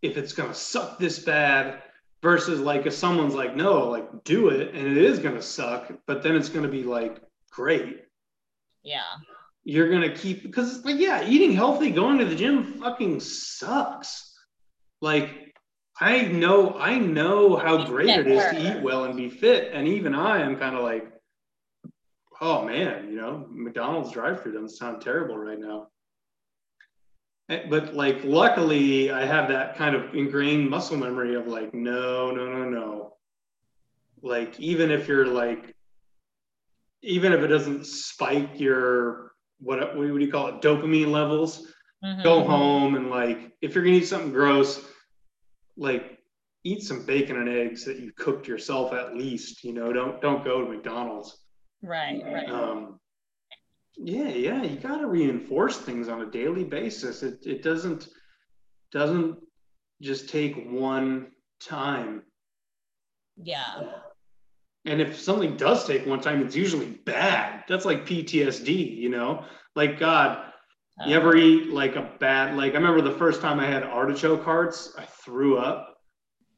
if it's going to suck this bad versus like if someone's like no like do it and it is going to suck but then it's going to be like great? Yeah. You're going to keep because it's like yeah eating healthy going to the gym fucking sucks like i know i know how great it is to eat well and be fit and even i am kind of like oh man, you know, McDonald's drive-through doesn't sound terrible right now. Eh, but like, luckily, I have that kind of ingrained muscle memory of like, no, no, no, no. Like, even if you're like, even if it doesn't spike your what what do you call it, dopamine levels, mm-hmm. go home and like, if you're gonna eat something gross, like eat some bacon and eggs that you cooked yourself at least. You know, don't don't go to McDonald's. Right, right. Um, yeah, yeah, you got to reinforce things on a daily basis. It it doesn't doesn't just take one time. Yeah. And if something does take one time, it's usually bad. That's like PTSD, you know? Like God, you ever uh-huh. eat like a bad like I remember the first time I had artichoke hearts, I threw up.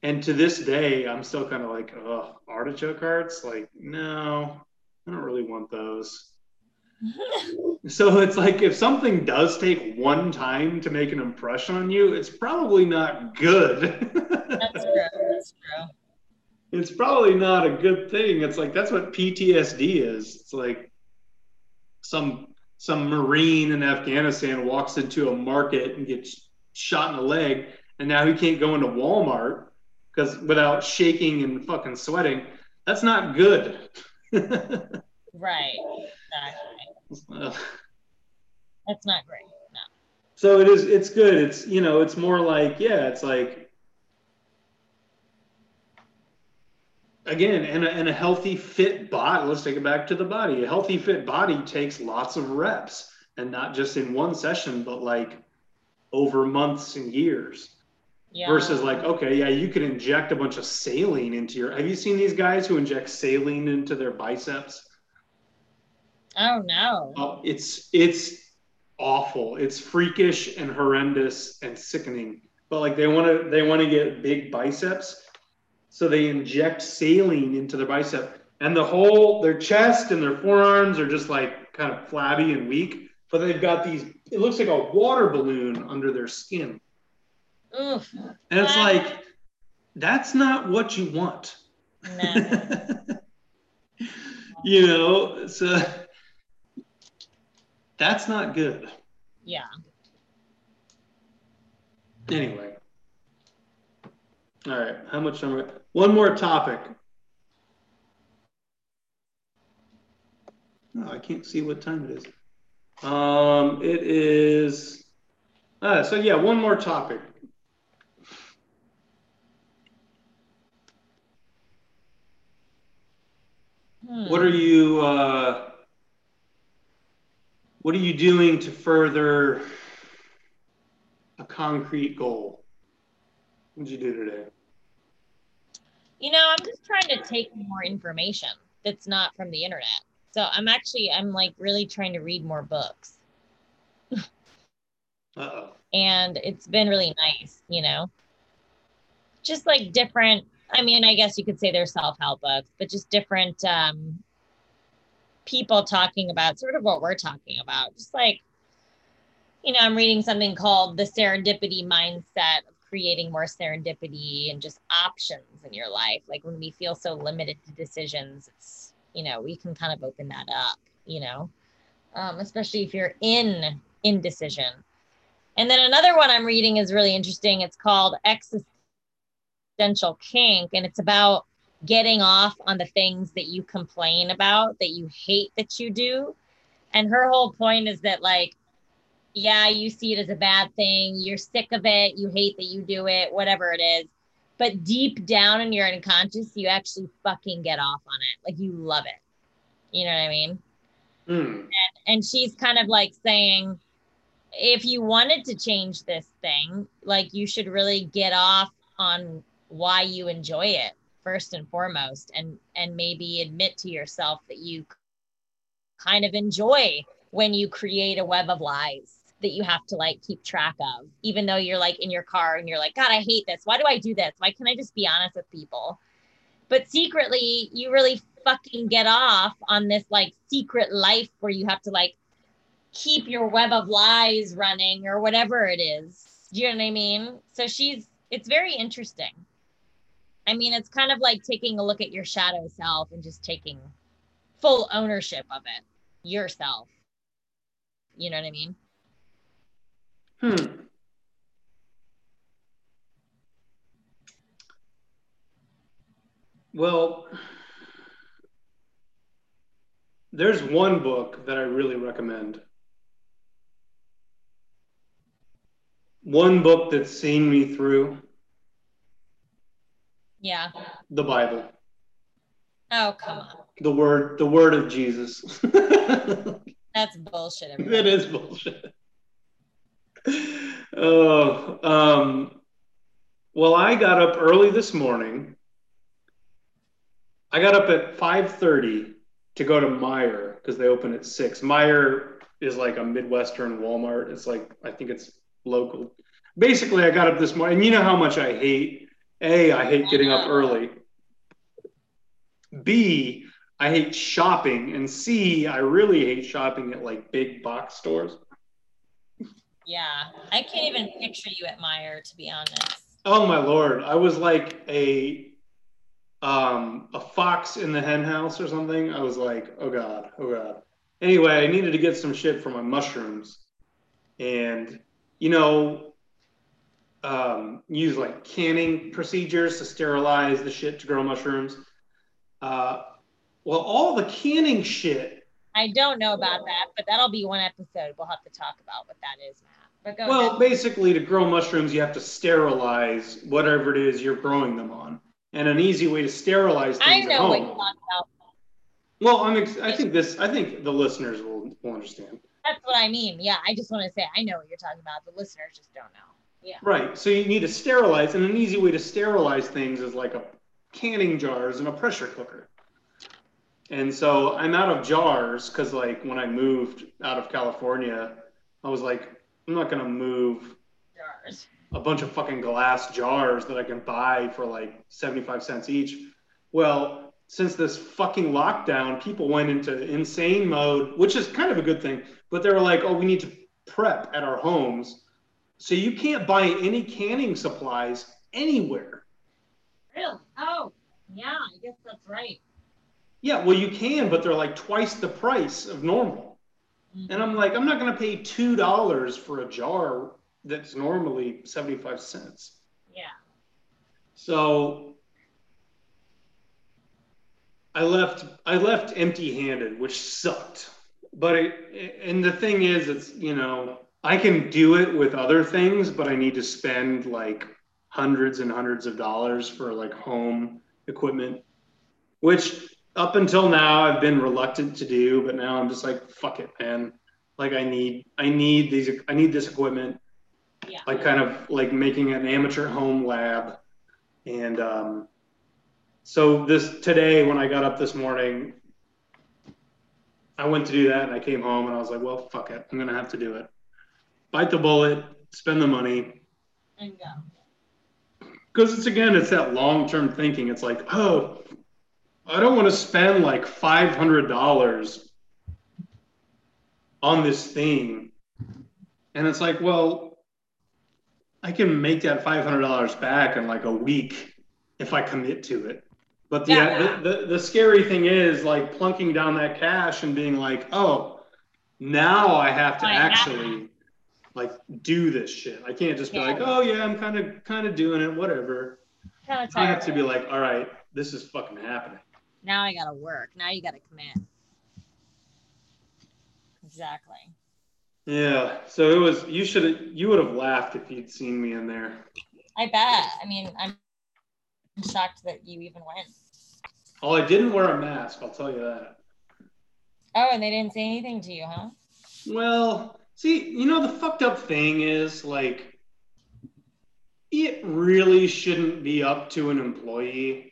And to this day, I'm still kind of like, oh, artichoke hearts? Like, no, I don't really want those. so it's like if something does take one time to make an impression on you, it's probably not good. that's true. That's true. It's probably not a good thing. It's like that's what PTSD is. It's like some some marine in Afghanistan walks into a market and gets shot in the leg, and now he can't go into Walmart because without shaking and fucking sweating, that's not good. right. Exactly. That's not great. No. So it is. It's good. It's you know. It's more like yeah. It's like again, and a, and a healthy fit body. Let's take it back to the body. A healthy fit body takes lots of reps, and not just in one session, but like over months and years. Yeah. Versus like, okay, yeah, you can inject a bunch of saline into your. Have you seen these guys who inject saline into their biceps? Oh no. Oh, it's it's awful. It's freakish and horrendous and sickening. But like they want to they want to get big biceps, so they inject saline into their bicep, and the whole their chest and their forearms are just like kind of flabby and weak. But they've got these. It looks like a water balloon under their skin. Oof. And it's like, that's not what you want. No. you know, so that's not good. Yeah. Anyway. All right. How much time? One more topic. Oh, I can't see what time it is. Um, it is. Uh, so yeah, one more topic. Hmm. What are you uh, What are you doing to further a concrete goal? What did you do today? You know, I'm just trying to take more information that's not from the internet. So I'm actually I'm like really trying to read more books. Uh-oh. And it's been really nice, you know. Just like different I mean, I guess you could say they're self-help books, but just different um, people talking about sort of what we're talking about. Just like, you know, I'm reading something called The Serendipity Mindset of Creating More Serendipity and just options in your life. Like when we feel so limited to decisions, it's, you know, we can kind of open that up, you know, um, especially if you're in indecision. And then another one I'm reading is really interesting. It's called Exist existential kink and it's about getting off on the things that you complain about that you hate that you do and her whole point is that like yeah you see it as a bad thing you're sick of it you hate that you do it whatever it is. But deep down in your unconscious you actually fucking get off on it. Like you love it. You know what i mean? Mm. and, and she's kind of like saying if you wanted to change this thing like you should really get off on why you enjoy it first and foremost and and maybe admit to yourself that you kind of enjoy when you create a web of lies that you have to like keep track of even though you're like in your car and you're like god i hate this. Why do i do this? Why can't i just be honest with people? But secretly you really fucking get off on this like secret life where you have to like keep your web of lies running or whatever it is. Do you know what i mean? So she's it's very interesting. I mean, it's kind of like taking a look at your shadow self and just taking full ownership of it yourself. You know what I mean? Hmm. Well, there's one book that I really recommend. One book that's seen me through Yeah. the Bible, Oh, come on. the word, the word of Jesus. That's bullshit. Everybody. is bullshit. Oh, um, well, I got up early this morning. I got up at five thirty to go to Meijer because they open at six. Meijer is like a Midwestern Walmart. It's like I think it's local. Basically, I got up this morning, and you know how much I hate. A, I hate getting up early. B, I hate shopping, and C, I really hate shopping at like big box stores. Yeah. I can't even picture you at Meijer, to be honest. Oh my lord, I was like a um a fox in the hen house or something. I was like, oh god, oh god. Anyway, I needed to get some shit for my mushrooms, and you know, um, use like canning procedures to sterilize the shit to grow mushrooms. Uh, well, all the canning shit I don't know about that, but that'll be one episode. We'll have to talk about what that is, Matt. Well, ahead. basically, to grow mushrooms, you have to sterilize whatever it is you're growing them on. And an easy way to sterilize I things at know what you're home. talking about. Well, I'm. Ex- I think this. I think the listeners will, will understand. That's what I mean. Yeah, I just want to say I know what you're talking about. The listeners just don't know. Yeah. Right. So you need to sterilize, and an easy way to sterilize things is like a canning jars and a pressure cooker. And so I'm out of jars because, like, when I moved out of California, I was like, I'm not gonna move Jars. a bunch of fucking glass jars that I can buy for like 75 cents each. Well, since this fucking lockdown, people went into insane mode, which is kind of a good thing, but they were like, oh, we need to prep at our homes. So you can't buy any canning supplies anywhere. Really? Oh, yeah. I guess that's right. Yeah, well, you can, but they're like twice the price of normal. And I'm like, I'm not going to pay $2 for a jar that's normally 75 cents. Yeah. So I left I left empty-handed, which sucked. But it, and the thing is it's, you know, I can do it with other things, but I need to spend like hundreds and hundreds of dollars for like home equipment, which up until now I've been reluctant to do, but now I'm just like fuck it, man. Like I need I need these I need this equipment Yeah. like kind of like making an amateur home lab and um, so this today when i got up this morning i went to do that and i came home and i was like well fuck it i'm gonna have to do it bite the bullet spend the money And go. because it's again it's that long-term thinking it's like oh i don't want to spend like $500 on this thing and it's like well i can make that $500 back in like a week if i commit to it but the, Yeah. the, the, the scary thing is like plunking down that cash and being like oh now i have to have actually like do this shit i can't just be Yeah. like oh yeah i'm kind of kind of doing it whatever Kind of I have to be like, all right, this is fucking happening. Now I gotta work. Now you gotta commit. Exactly. Yeah. So it was. You should. have You would have laughed if you'd seen me in there. I bet. I mean, I'm shocked that you even went. Oh, I didn't wear a mask. I'll tell you that. Oh, and they didn't say anything to you, huh? Well, see, you know, the fucked up thing is like, it really shouldn't be up to an employee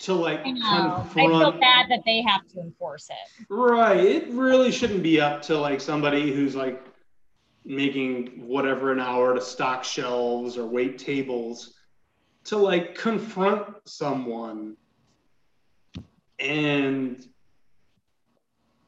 to like I know. I feel bad that they have to enforce it. Right. It really shouldn't be up to like somebody who's like making whatever an hour to stock shelves or wait tables to like confront someone and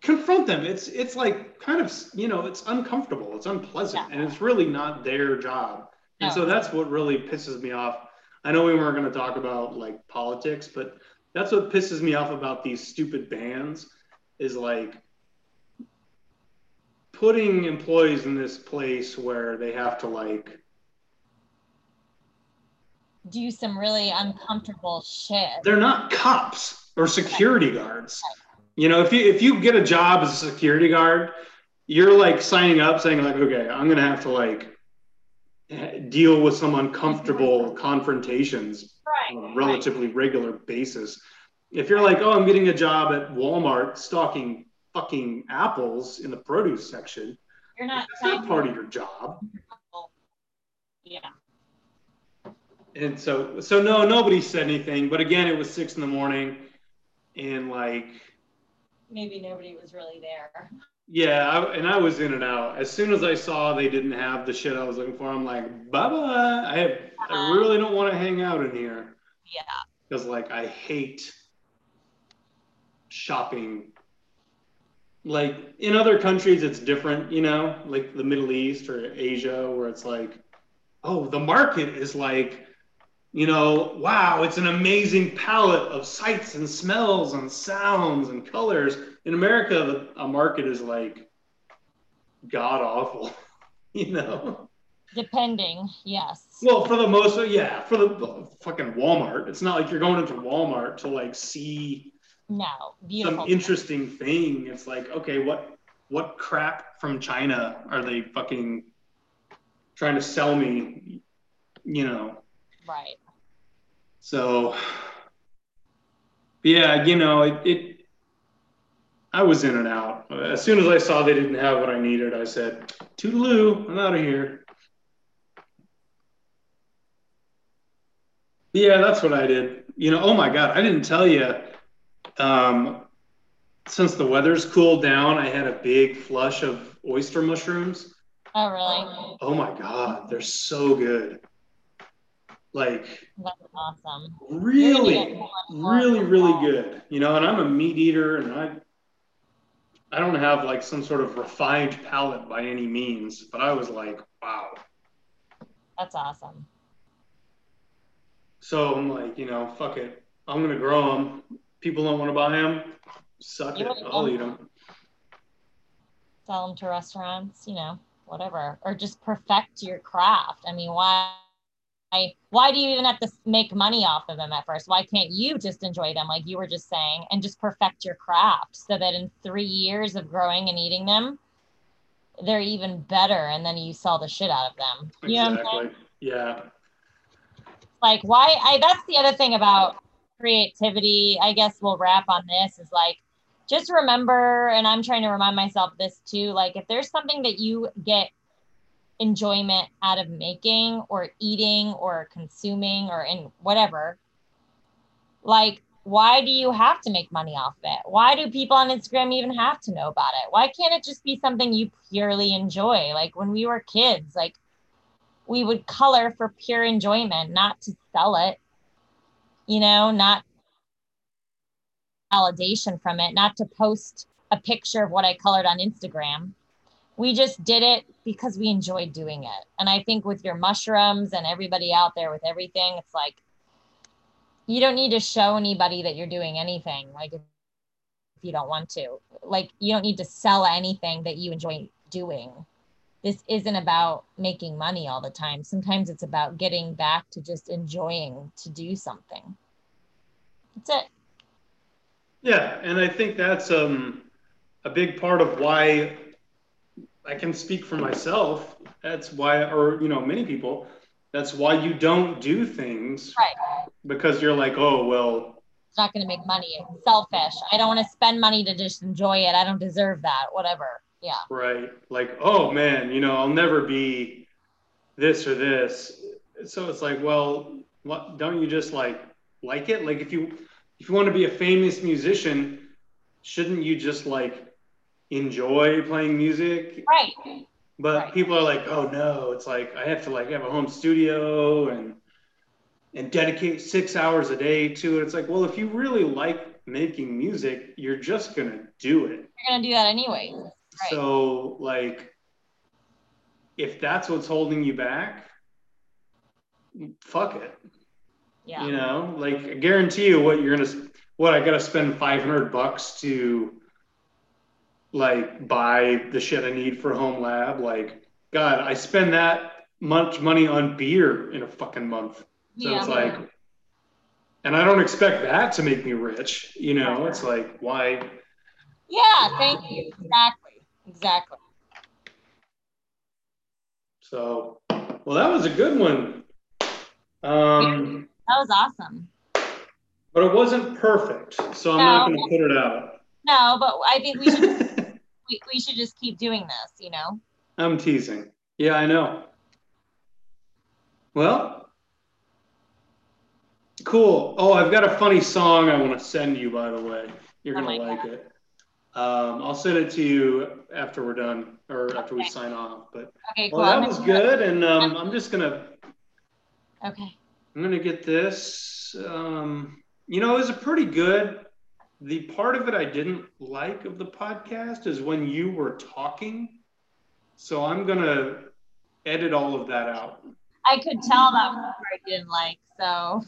confront them. It's it's like kind of you know it's uncomfortable. It's unpleasant, Yeah. and it's really not their job. And so that's what really pisses me off. I know we weren't going to talk about like politics, but that's what pisses me off about these stupid bans is like putting employees in this place where they have to like do some really uncomfortable shit. They're not cops or security guards. You know, if you if you get a job as a security guard, you're like signing up saying like, okay, I'm gonna have to like deal with some uncomfortable confrontations right, on a relatively right. regular basis. If you're like, oh, I'm getting a job at Walmart stocking fucking apples in the produce section, you're not. That's not part of your job. Yeah. And so, so no, nobody said anything. But again, it was six in the morning, and like maybe nobody was really there. Yeah, I, and I was in and out. As soon as I saw they didn't have the shit I was looking for, I'm like, bye bye. I have, uh-huh. I really don't want to hang out in here. Yeah. Because like I hate shopping. Like in other countries, it's different, you know, like the Middle East or Asia, where it's like, oh, the market is like you know, wow, it's an amazing palette of sights and smells and sounds and colors. In America, a market is like god awful, you know. Depending, yes. Well, for the most, yeah, for the fucking Walmart, it's not like you're going into Walmart to like see no beautiful some interesting thing. It's like, okay, what what crap from China are they fucking trying to sell me? You know. Right. So, yeah, you know, it, it, I was in and out. As soon as I saw they didn't have what I needed, I said, Toodaloo, I'm out of here. Yeah, that's what I did. You know, oh my God, I didn't tell you. Um, since the weather's cooled down, I had a big flush of oyster mushrooms. Oh, really? Oh my God, they're so good like that's awesome. really really really good you know and i'm a meat eater and i i don't have like some sort of refined palate by any means but i was like wow. That's awesome. So i'm like you know fuck it. I'm gonna grow them people don't want to buy them suck you it i'll eat them sell them to restaurants you know whatever or just perfect your craft. I mean why why do you even have to make money off of them at first? Why can't you just enjoy them, like you were just saying, and just perfect your craft so that in three years of growing and eating them, they're even better, and then you sell the shit out of them. You exactly. Yeah. Like why? I that's the other thing about creativity. I guess we'll wrap on this is like just remember, and I'm trying to remind myself this too. Like if there's something that you get enjoyment out of making or eating or consuming or in whatever. Like why do you have to make money off it? Why do people on instagram even have to know about it? Why can't it just be something you purely enjoy? Like when we were kids like we would color for pure enjoyment not to sell it you know not validation from it not to post a picture of what i colored on instagram we just did it because we enjoyed doing it. And I think with your mushrooms and everybody out there with everything, it's like you don't need to show anybody that you're doing anything. Like if you don't want to, like you don't need to sell anything that you enjoy doing. This isn't about making money all the time. Sometimes it's about getting back to just enjoying to do something. That's it. Yeah, and I think that's um, a big part of why I can speak for myself. That's why, or you know, many people. That's why you don't do things, right? Because you're like, oh well, it's not going to make money. It's selfish. I don't want to spend money to just enjoy it. I don't deserve that. Whatever. Yeah. Right. Like, oh man, you know, I'll never be this or this. So it's like, well, what, don't you just like like it? Like, if you if you want to be a famous musician, shouldn't you just like enjoy playing music. Right. But right. people are like, oh no, it's like I have to like have a home studio and and dedicate six hours a day to it. It's like, well, if you really like making music, you're just gonna do it. You're gonna do that anyway. Right. So like if that's what's holding you back, fuck it. Yeah. You know, like I guarantee you what you're gonna what I gotta spend five hundred bucks to like buy the shit I need for home lab. Like, God, I spend that much money on beer in a fucking month. So yeah. it's like and I don't expect that to make me rich. You know, it's like why yeah, thank you. Exactly. Exactly. So well that was a good one. Um That was awesome. but it wasn't perfect, so I'm No. not gonna put it out. No, but I think we should we, we should just keep doing this, you know? I'm teasing. Yeah, I know. Well, cool. Oh, I've got a funny song I want to send you, by the way. You're Oh going to my like it. Um, I'll send it to you after we're done or after we sign off. But Okay, cool. well, that was good. And um, I'm just going to Okay. I'm gonna get this. Um, you know, it was a pretty good. The part of it I didn't like of the podcast is when you were talking. So I'm gonna edit all of that out. I could tell that part I didn't like. So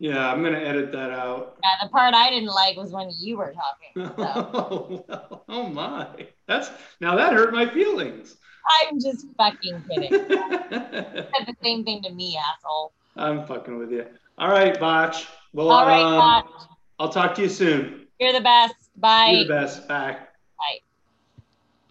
Yeah, I'm gonna edit that out. yeah, the part I didn't like was when you were talking. So oh, oh my! That's now that hurt my feelings. I'm just fucking kidding. Said the same thing to me, asshole. I'm fucking with you. All right, Botch. Well, All right, um, Botch. I'll talk to you soon. You're the best. Bye. You're the best. Bye.